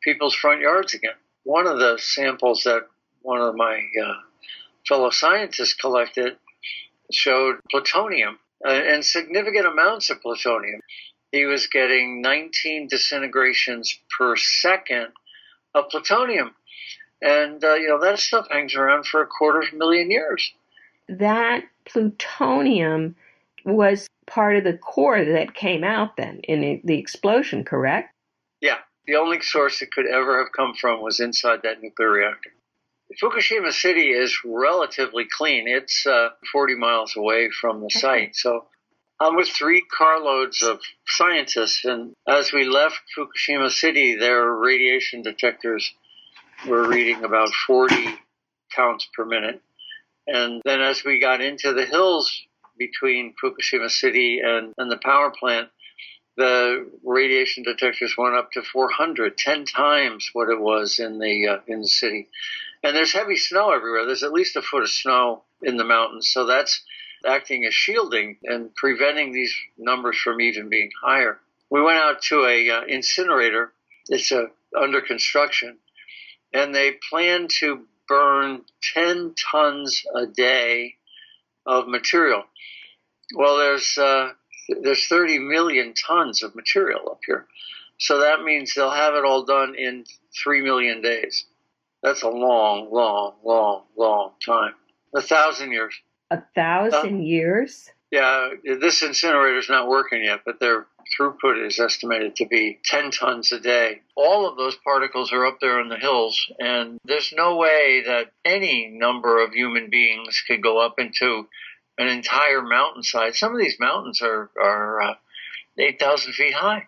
people's front yards again. One of the samples that one of my uh, fellow scientists collected showed plutonium uh, and significant amounts of plutonium. He was getting 19 disintegrations per second of plutonium. And, uh, you know, that stuff hangs around for a quarter of a million years. That plutonium was part of the core that came out then in the explosion, correct? Yeah. The only source it could ever have come from was inside that nuclear reactor. Fukushima City is relatively clean. It's uh, 40 miles away from the site. So I'm with three carloads of scientists, and as we left Fukushima City, their radiation detectors were reading about 40 counts per minute. And then as we got into the hills between Fukushima City and, and the power plant, the radiation detectors went up to 400, 10 times what it was in the uh, in the city. And there's heavy snow everywhere. There's at least a foot of snow in the mountains, so that's acting as shielding and preventing these numbers from even being higher. We went out to a uh, incinerator. It's uh, under construction, and they plan to burn 10 tons a day of material. Well, there's uh, there's 30 million tons of material up here, so that means they'll have it all done in three million days. That's a long, long, long, long time. A thousand years. A thousand uh, years. Yeah, this incinerator's not working yet, but their throughput is estimated to be 10 tons a day. All of those particles are up there in the hills, and there's no way that any number of human beings could go up into an entire mountainside. Some of these mountains are are uh, eight thousand feet high,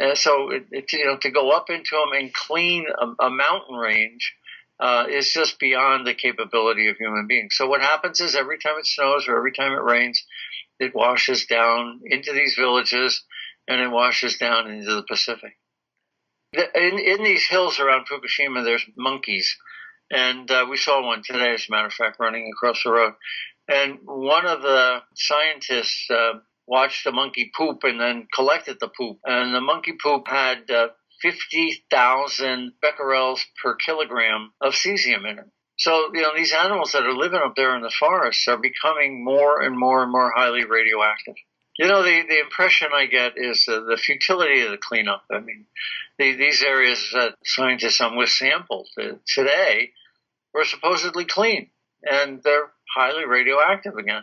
uh, so it, it, you know to go up into them and clean a, a mountain range uh, is just beyond the capability of human beings. So what happens is every time it snows or every time it rains, it washes down into these villages and it washes down into the Pacific. In, in these hills around Fukushima, there's monkeys. And uh, we saw one today, as a matter of fact, running across the road. And one of the scientists uh, watched a monkey poop and then collected the poop. And the monkey poop had uh, 50,000 becquerels per kilogram of cesium in it. So, you know, these animals that are living up there in the forests are becoming more and more and more highly radioactive. You know, the, the impression I get is uh, the futility of the cleanup. I mean, the, these areas that scientists I'm with sampled uh, today were supposedly clean, and they're highly radioactive again.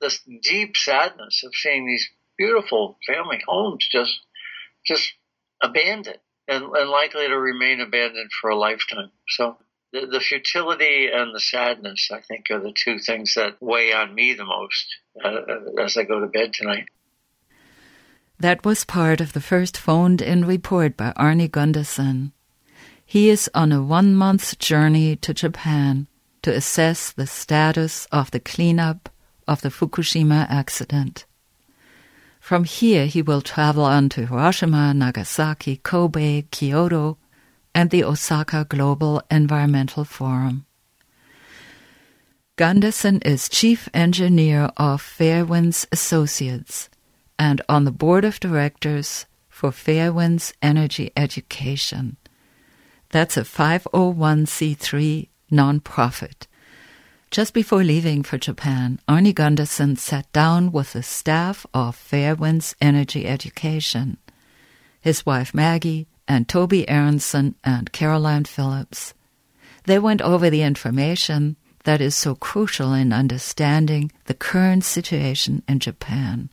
This deep sadness of seeing these beautiful family homes just just abandoned and, and likely to remain abandoned for a lifetime. So the, the, futility and the sadness, I think, are the two things that weigh on me the most uh, as I go to bed tonight. That was part of the first phoned in report by Arnie Gundersen. He is on a one month journey to Japan to assess the status of the cleanup of the Fukushima accident. From here, he will travel on to Hiroshima, Nagasaki, Kobe, Kyoto, and the Osaka Global Environmental Forum. Gundersen is chief engineer of Fairewinds Associates and on the board of directors for Fairewinds Energy Education. That's a 501c3 nonprofit. Just before leaving for Japan, Arnie Gundersen sat down with the staff of Fairewinds Energy Education, his wife Maggie, and Toby Aronson and Caroline Phillips. They went over the information that is so crucial in understanding the current situation in Japan.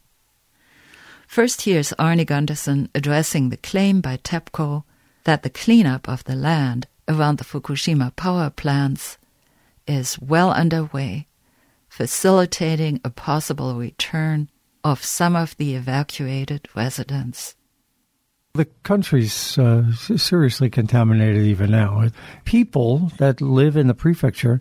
First, here's Arnie Gundersen addressing the claim by TEPCO that the cleanup of the land around the Fukushima power plants is well underway, facilitating a possible return of some of the evacuated residents. The country's uh, seriously contaminated even now. People that live in the prefecture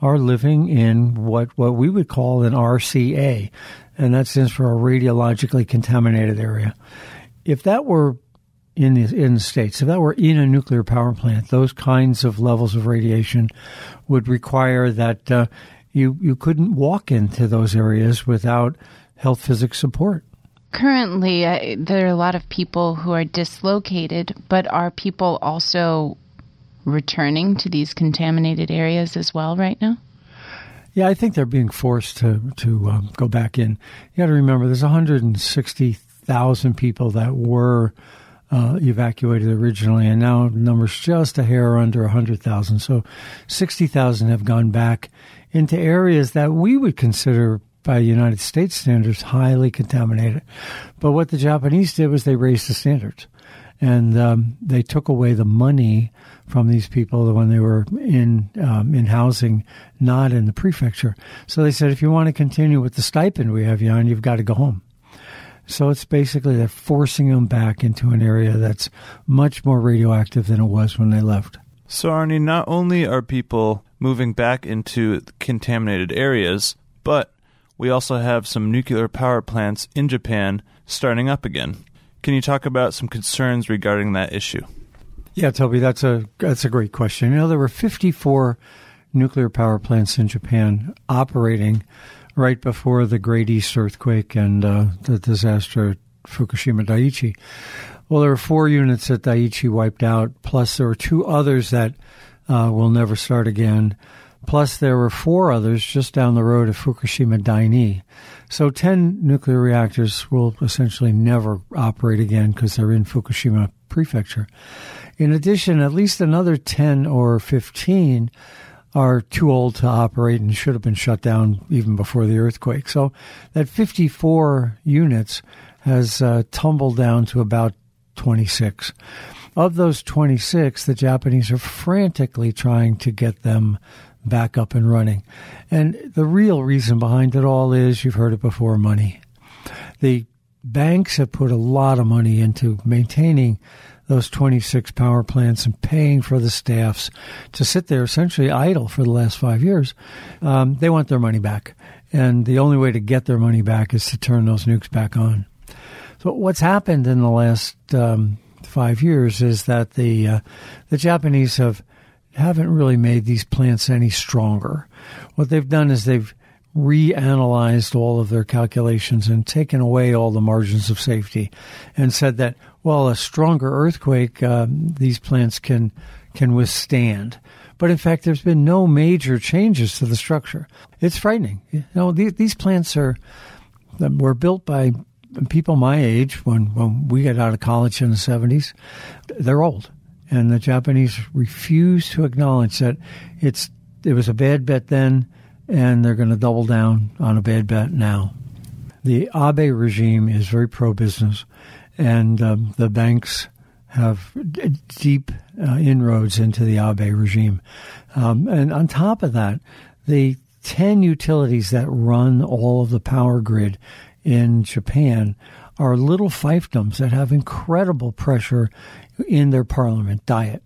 are living in what, what we would call an RCA, and that stands for a radiologically contaminated area. If that were in the, in the States, if that were in a nuclear power plant, those kinds of levels of radiation would require that uh, you, you couldn't walk into those areas without health physics support. Currently, uh, there are a lot of people who are dislocated, but are people also returning to these contaminated areas as well right now? Yeah, I think they're being forced to to um, go back in. You got to remember, there's 160,000 people that were uh, evacuated originally, and now number's just a hair under 100,000. So 60,000 have gone back into areas that we would consider by United States standards highly contaminated. But what the Japanese did was they raised the standards and um, they took away the money from these people when they were in um, in housing, not in the prefecture. So they said, if you want to continue with the stipend we have you on, you've got to go home. So it's basically they're forcing them back into an area that's much more radioactive than it was when they left. So Arnie, not only are people moving back into contaminated areas, but we also have some nuclear power plants in Japan starting up again. Can you talk about some concerns regarding that issue? Yeah, Toby, that's a that's a great question. You know, there were 54 nuclear power plants in Japan operating right before the Great East earthquake and uh, the disaster at Fukushima Daiichi. Well, there were four units that Daiichi wiped out, plus there were two others that uh, will never start again. Plus, there were four others just down the road at Fukushima Daini. So 10 nuclear reactors will essentially never operate again because they're in Fukushima Prefecture. In addition, at least another 10 or 15 are too old to operate and should have been shut down even before the earthquake. So that 54 units has uh, tumbled down to about 26. Of those 26, the Japanese are frantically trying to get them back up and running. And the real reason behind it all is you've heard it before money. The banks have put a lot of money into maintaining those 26 power plants and paying for the staffs to sit there essentially idle for the last five years. Um, they want their money back. And the only way to get their money back is to turn those nukes back on. So what's happened in the last um, five years is that the uh, the Japanese have haven't really made these plants any stronger. What they've done is they've reanalyzed all of their calculations and taken away all the margins of safety and said that, well, a stronger earthquake, uh, these plants can, can withstand. But in fact, there's been no major changes to the structure. It's frightening. You know, these, these plants are, were built by people my age when, when we got out of college in the 70s. They're old and the Japanese refuse to acknowledge that it's it was a bad bet then, and they're going to double down on a bad bet now. The Abe regime is very pro-business, and um, the banks have deep uh, inroads into the Abe regime. Um, and on top of that, the 10 utilities that run all of the power grid in Japan are little fiefdoms that have incredible pressure in their parliament diet.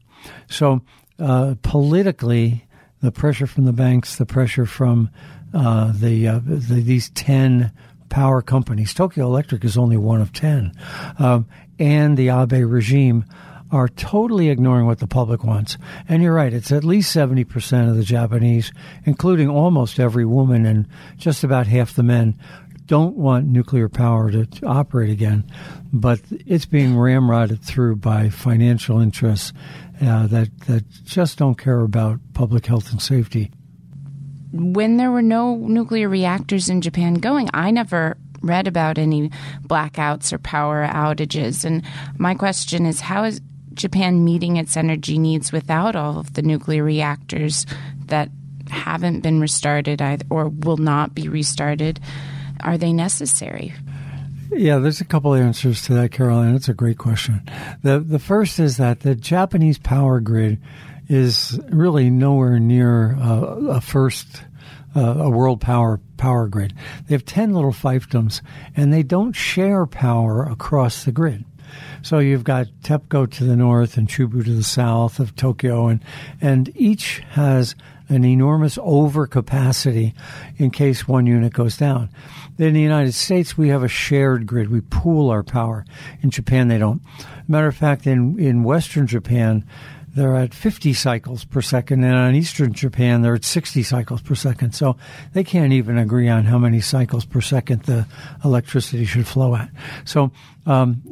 So uh, politically, the pressure from the banks, the pressure from uh, the, uh, the, these ten power companies. Tokyo Electric is only one of ten, um, and the Abe regime are totally ignoring what the public wants. And you're right; it's at least seventy percent of the Japanese, including almost every woman and just about half the men, don't want nuclear power to, to, operate again, but it's being ramrodded through by financial interests uh, that that just don't care about public health and safety. When there were no nuclear reactors in Japan going, I never read about any blackouts or power outages. And my question is, how is Japan meeting its energy needs without all of the nuclear reactors that haven't been restarted or will not be restarted? Are they necessary? Yeah, there's a couple answers to that, Caroline. It's a great question. The the first is that the Japanese power grid is really nowhere near uh, a first uh, a world power power grid. They have ten little fiefdoms, and they don't share power across the grid. So you've got TEPCO to the north and Chubu to the south of Tokyo, and and each has an enormous overcapacity in case one unit goes down. In the United States, we have a shared grid. We pool our power. In Japan, they don't. Matter of fact, in, in Western Japan, they're at 50 cycles per second, and in Eastern Japan, they're at 60 cycles per second. So they can't even agree on how many cycles per second the electricity should flow at. So, um,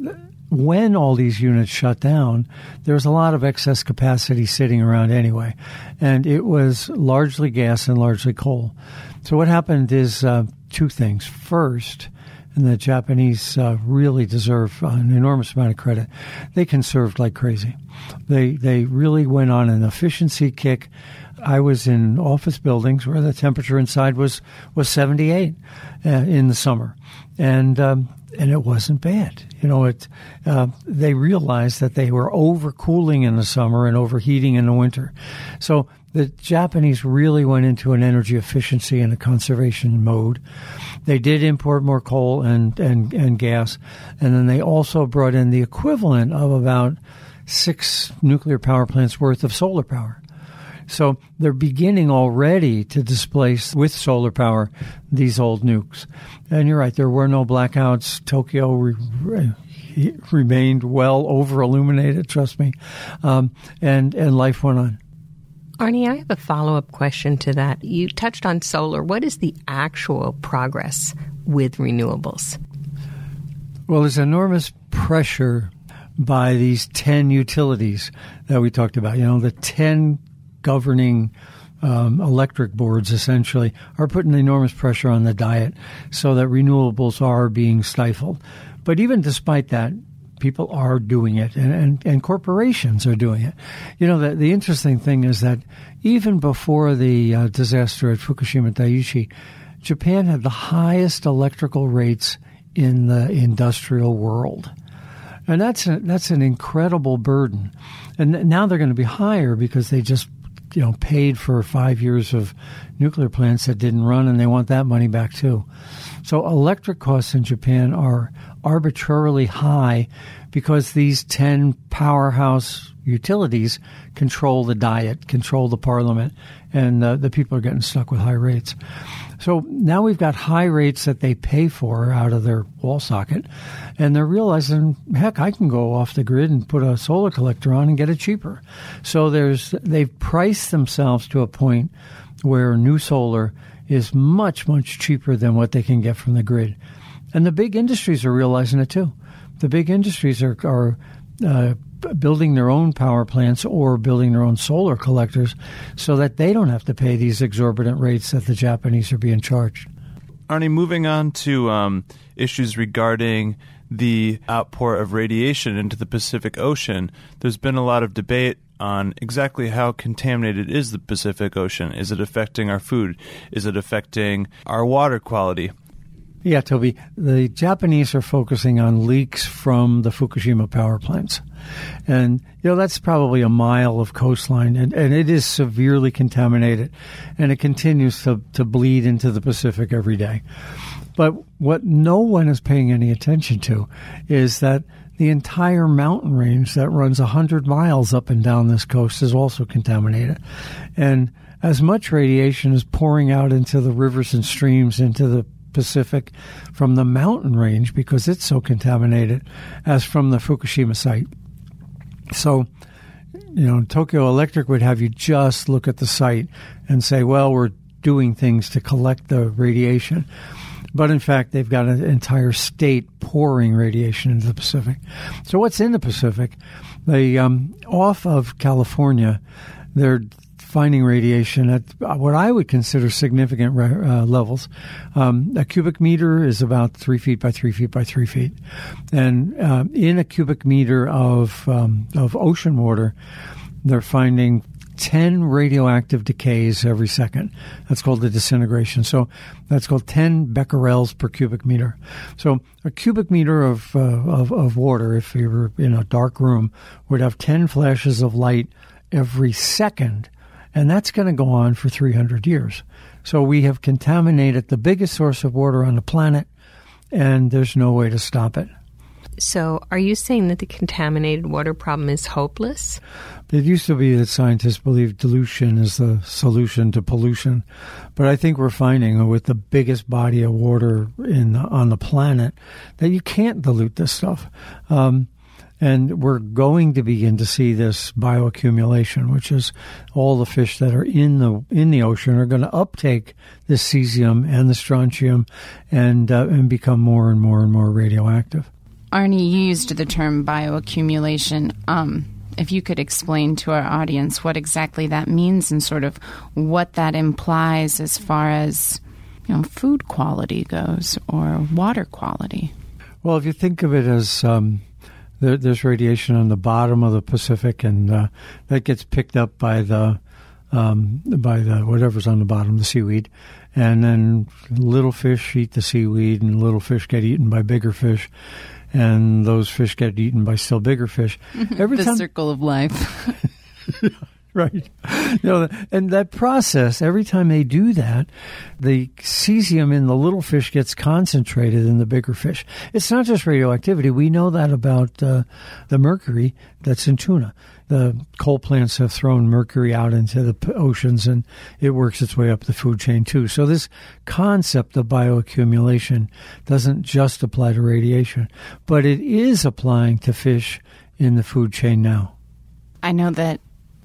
when all these units shut down, there was a lot of excess capacity sitting around anyway, and it was largely gas and largely coal. So what happened is uh, two things. First, and the Japanese uh, really deserve an enormous amount of credit. They conserved like crazy. They they really went on an efficiency kick. I was in office buildings where the temperature inside was was 78 uh, in the summer, and um, and it wasn't bad. You know, it. Uh, they realized that they were overcooling in the summer and overheating in the winter, so the Japanese really went into an energy efficiency and a conservation mode. They did import more coal and, and, and gas, and then they also brought in the equivalent of about six nuclear power plants worth of solar power. So they're beginning already to displace with solar power these old nukes. And you're right, there were no blackouts. Tokyo re- re- remained well over illuminated, trust me. Um, and, and life went on. Arnie, I have a follow up question to that. You touched on solar. What is the actual progress with renewables? Well, there's enormous pressure by these 10 utilities that we talked about. You know, the 10 governing um, electric boards essentially are putting enormous pressure on the diet so that renewables are being stifled. But even despite that, people are doing it and, and, and corporations are doing it. You know, the, the interesting thing is that even before the uh, disaster at Fukushima Daiichi, Japan had the highest electrical rates in the industrial world. And that's a, that's an incredible burden. And now they're going to be higher because they just you know paid for 5 years of nuclear plants that didn't run and they want that money back too. So electric costs in Japan are arbitrarily high because these 10 powerhouse utilities control the diet, control the parliament, and uh, the people are getting stuck with high rates. So now we've got high rates that they pay for out of their wall socket, and they're realizing, heck, I can go off the grid and put a solar collector on and get it cheaper. So there's they've priced themselves to a point where new solar is much much cheaper than what they can get from the grid. And the big industries are realizing it too. The big industries are, are uh, building their own power plants or building their own solar collectors so that they don't have to pay these exorbitant rates that the Japanese are being charged. Arnie, moving on to um, issues regarding the outpour of radiation into the Pacific Ocean, there's been a lot of debate on exactly how contaminated is the Pacific Ocean. Is it affecting our food? Is it affecting our water quality? Yeah, Toby. The Japanese are focusing on leaks from the Fukushima power plants. And, you know, that's probably a mile of coastline, and, and it is severely contaminated, and it continues to, to bleed into the Pacific every day. But what no one is paying any attention to is that the entire mountain range that runs 100 miles up and down this coast is also contaminated. And as much radiation is pouring out into the rivers and streams into the Pacific from the mountain range because it's so contaminated as from the Fukushima site. So, you know, Tokyo Electric would have you just look at the site and say, well, we're doing things to collect the radiation. But in fact, they've got an entire state pouring radiation into the Pacific. So, what's in the Pacific? They um, off of California, they're finding radiation at what I would consider significant uh, levels. Um, a cubic meter is about three feet by three feet by three feet, and uh, in a cubic meter of um, of ocean water, they're finding 10 radioactive decays every second. That's called the disintegration. So that's called 10 becquerels per cubic meter. So a cubic meter of, uh, of, of water, if you were in a dark room, would have 10 flashes of light every second. And that's going to go on for 300 years. So we have contaminated the biggest source of water on the planet, and there's no way to stop it. So, are you saying that the contaminated water problem is hopeless? It used to be that scientists believed dilution is the solution to pollution, but I think we're finding with the biggest body of water in on the planet that you can't dilute this stuff. Um, and we're going to begin to see this bioaccumulation, which is all the fish that are in the in the ocean are going to uptake the cesium and the strontium, and uh, and become more and more and more radioactive. Arnie used the term bioaccumulation. Um, if you could explain to our audience what exactly that means and sort of what that implies as far as you know food quality goes or water quality. Well, if you think of it as um, there, there's radiation on the bottom of the Pacific, and uh, that gets picked up by the um, by the whatever's on the bottom, the seaweed, and then little fish eat the seaweed, and little fish get eaten by bigger fish, and those fish get eaten by still bigger fish. Every the time, circle of life. right. Know, and that process, every time they do that, the cesium in the little fish gets concentrated in the bigger fish. It's not just radioactivity. We know that about uh, the mercury that's in tuna. The coal plants have thrown mercury out into the oceans and it works its way up the food chain too. So this concept of bioaccumulation doesn't just apply to radiation, but it is applying to fish in the food chain now. I know that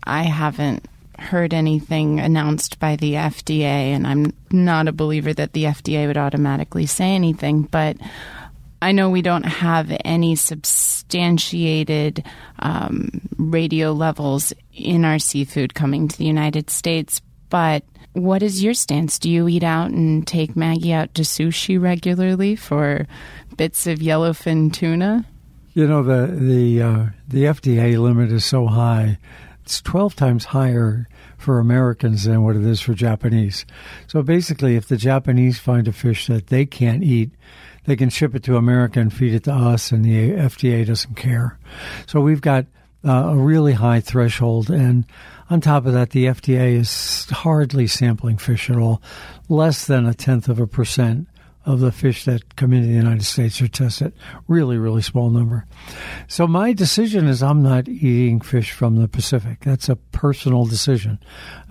I haven't heard anything announced by the FDA, and I'm not a believer that the FDA would automatically say anything, but I know we don't have any substantiated um, radio levels in our seafood coming to the United States, but what is your stance? Do you eat out and take Maggie out to sushi regularly for bits of yellowfin tuna? You know the the uh, the FDA limit is so high it's 12 times higher for Americans than what it is for Japanese. So basically, if the Japanese find a fish that they can't eat, they can ship it to America and feed it to us, and the FDA doesn't care. So we've got uh, a really high threshold. And on top of that, the FDA is hardly sampling fish at all, less than a tenth of a percent of the fish that come into the United States are tested. Really, really small number. So my decision is I'm not eating fish from the Pacific. That's a personal decision.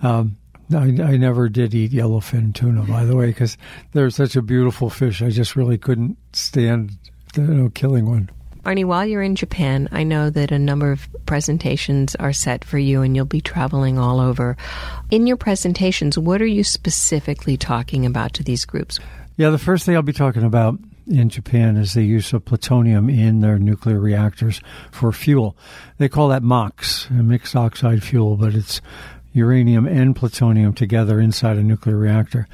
Um, I, I, never did eat yellowfin tuna, by the way, because they're such a beautiful fish. I just really couldn't stand you know, killing one. Arnie, while you're in Japan, I know that a number of presentations are set for you and you'll be traveling all over. In your presentations, what are you specifically talking about to these groups? Yeah, the first thing I'll be talking about in Japan is the use of plutonium in their nuclear reactors for fuel. They call that MOX, mixed oxide fuel, but it's uranium and plutonium together inside a nuclear reactor.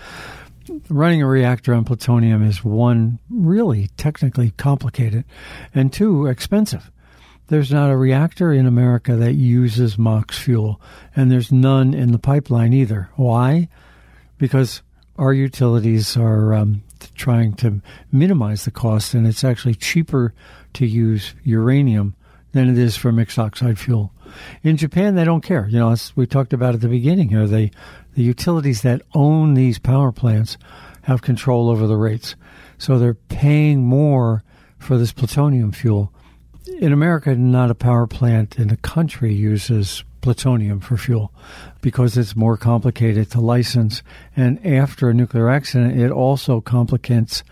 Running a reactor on plutonium is one, really technically complicated, and two, expensive. There's not a reactor in America that uses MOX fuel, and there's none in the pipeline either. Why? Because our utilities are um, trying to minimize the cost, and it's actually cheaper to use uranium than it is for mixed oxide fuel. In Japan, they don't care. You know, as we talked about at the beginning here, they, the utilities that own these power plants have control over the rates. So they're paying more for this plutonium fuel. In America, not a power plant in the country uses plutonium for fuel because it's more complicated to license. And after a nuclear accident, it also complicates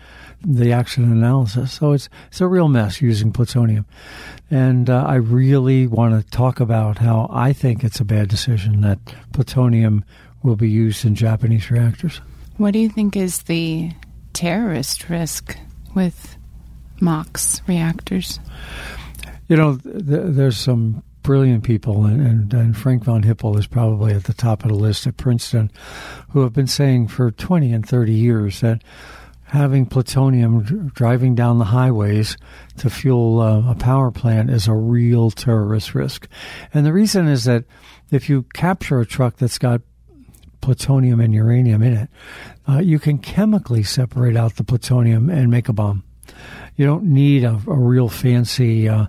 the accident analysis. So it's it's a real mess using plutonium. And uh, I really want to talk about how I think it's a bad decision that plutonium will be used in Japanese reactors. What do you think is the terrorist risk with MOX reactors? You know, th- there's some brilliant people, and, and, and, Frank von Hippel is probably at the top of the list at Princeton, who have been saying for 20 and 30 years that having plutonium driving down the highways to fuel uh, a power plant is a real terrorist risk. And the reason is that if you capture a truck that's got plutonium and uranium in it, uh, you can chemically separate out the plutonium and make a bomb. You don't need a, a real fancy uh,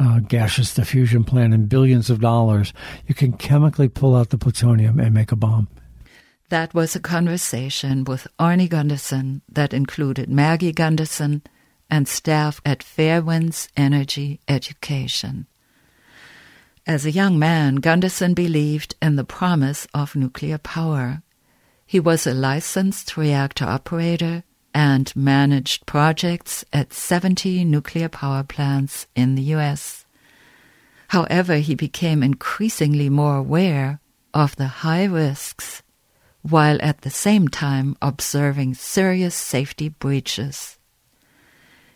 uh, gaseous diffusion plant and billions of dollars. You can chemically pull out the plutonium and make a bomb. That was a conversation with Arnie Gundersen that included Maggie Gundersen and staff at Fairewinds Energy Education. As a young man, Gundersen believed in the promise of nuclear power. He was a licensed reactor operator and managed projects at 70 nuclear power plants in the U.S. However, he became increasingly more aware of the high risks while at the same time observing serious safety breaches.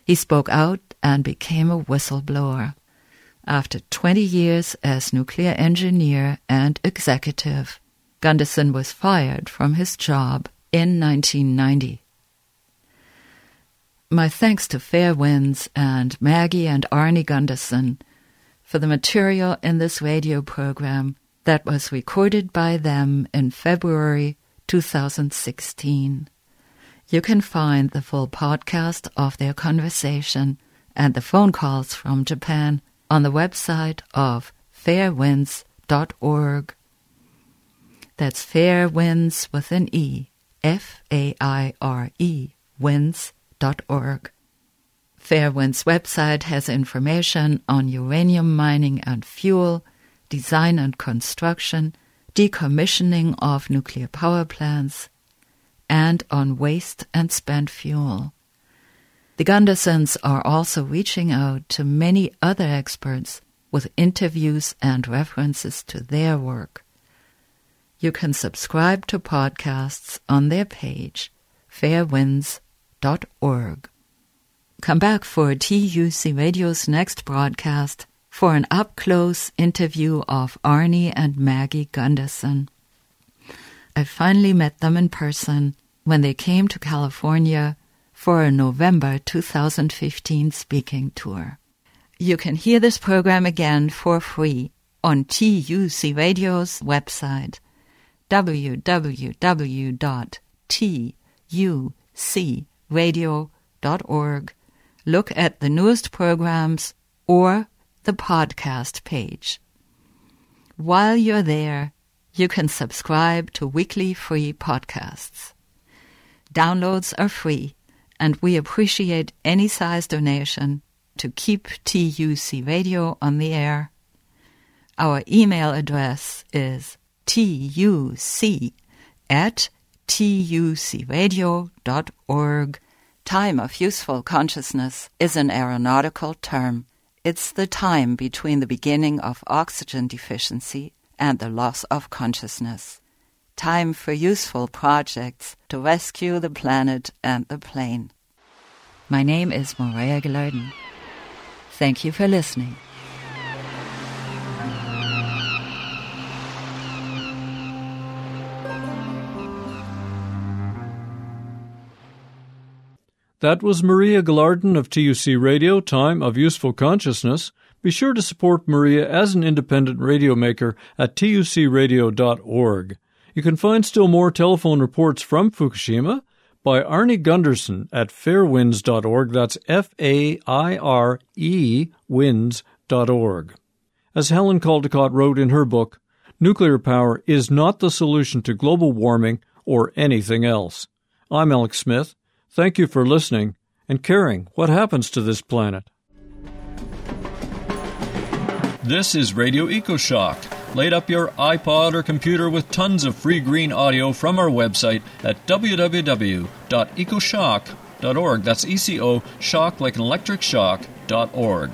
He spoke out and became a whistleblower. After 20 years as nuclear engineer and executive, Gundersen was fired from his job in 1990. My thanks to Fairewinds and Maggie and Arnie Gundersen for the material in this radio program that was recorded by them in February 2016. You can find the full podcast of their conversation and the phone calls from Japan on the website of fairewinds.org. That's fair winds with an E, F A I R E, winds.org. Fairewind's website has information on uranium mining and fuel, design and construction, decommissioning of nuclear power plants, and on waste and spent fuel. The Gundersens are also reaching out to many other experts with interviews and references to their work. You can subscribe to podcasts on their page, Come back for TUC Radio's next broadcast for an up close interview of Arnie and Maggie Gundersen. I finally met them in person when they came to California for a November 2015 speaking tour. You can hear this program again for free on TUC Radio's website www.tucradio.org look at the newest programs or the podcast page. While you're there, you can subscribe to weekly free podcasts. Downloads are free, and we appreciate any size donation to keep TUC Radio on the air. Our email address is tuc at tucradio.org Time of useful consciousness is an aeronautical term. It's the time between the beginning of oxygen deficiency and the loss of consciousness. Time for useful projects to rescue the planet and the plane. My name is Maria Gilardin. Thank you for listening. That was Maria Gilardin of TUC Radio, Time of Useful Consciousness. Be sure to support Maria as an independent radio maker at tucradio.org. You can find still more telephone reports from Fukushima by Arnie Gundersen at fairewinds.org. That's F A I R E winds.org. As Helen Caldicott wrote in her book, nuclear power is not the solution to global warming or anything else. I'm Alex Smith. Thank you for listening, And caring, what happens to this planet? This is Radio EcoShock. Light up your iPod or computer with tons of free green audio from our website at www.ecoshock.org. That's E C O, shock like an electric shock, dot org.